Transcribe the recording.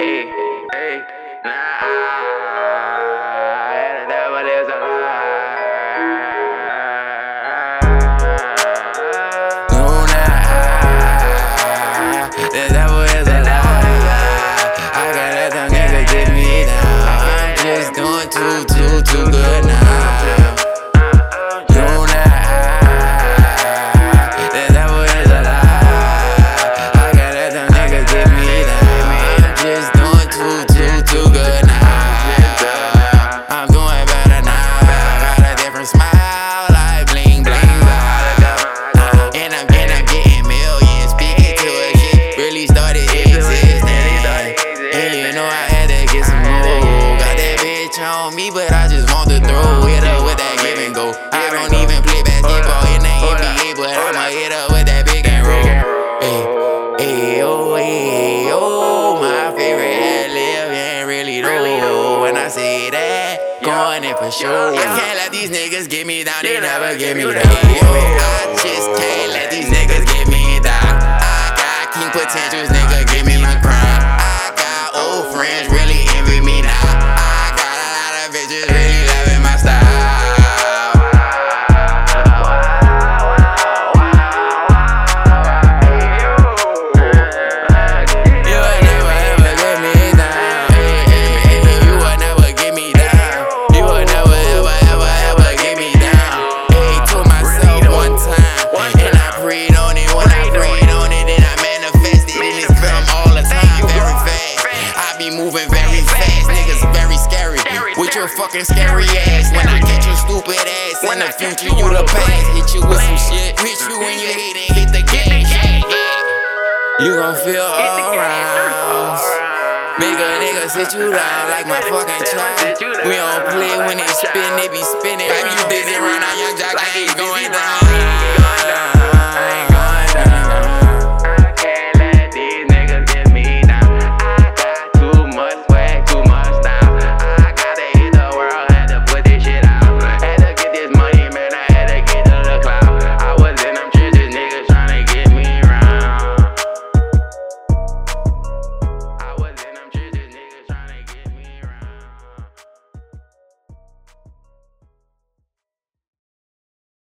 Hey, hey, nah. On me, but I just want to throw it up with that give and go. I don't even play basketball in the NBA, but I'ma hit up with that big and roll. Hey, hey, oh, hey, oh, my favorite ad lib ain't really though. When I say that, going in for sure. I can't let these niggas get me down, they never get me down. I your fucking scary ass. When I catch your stupid ass in the future, you the past. Hit you with some shit, hit you when you hit and hit the gas. You gon' feel alright. Make a nigga sit you down like my fucking child. We don't play when they spin, they be spinning. Like you busy around our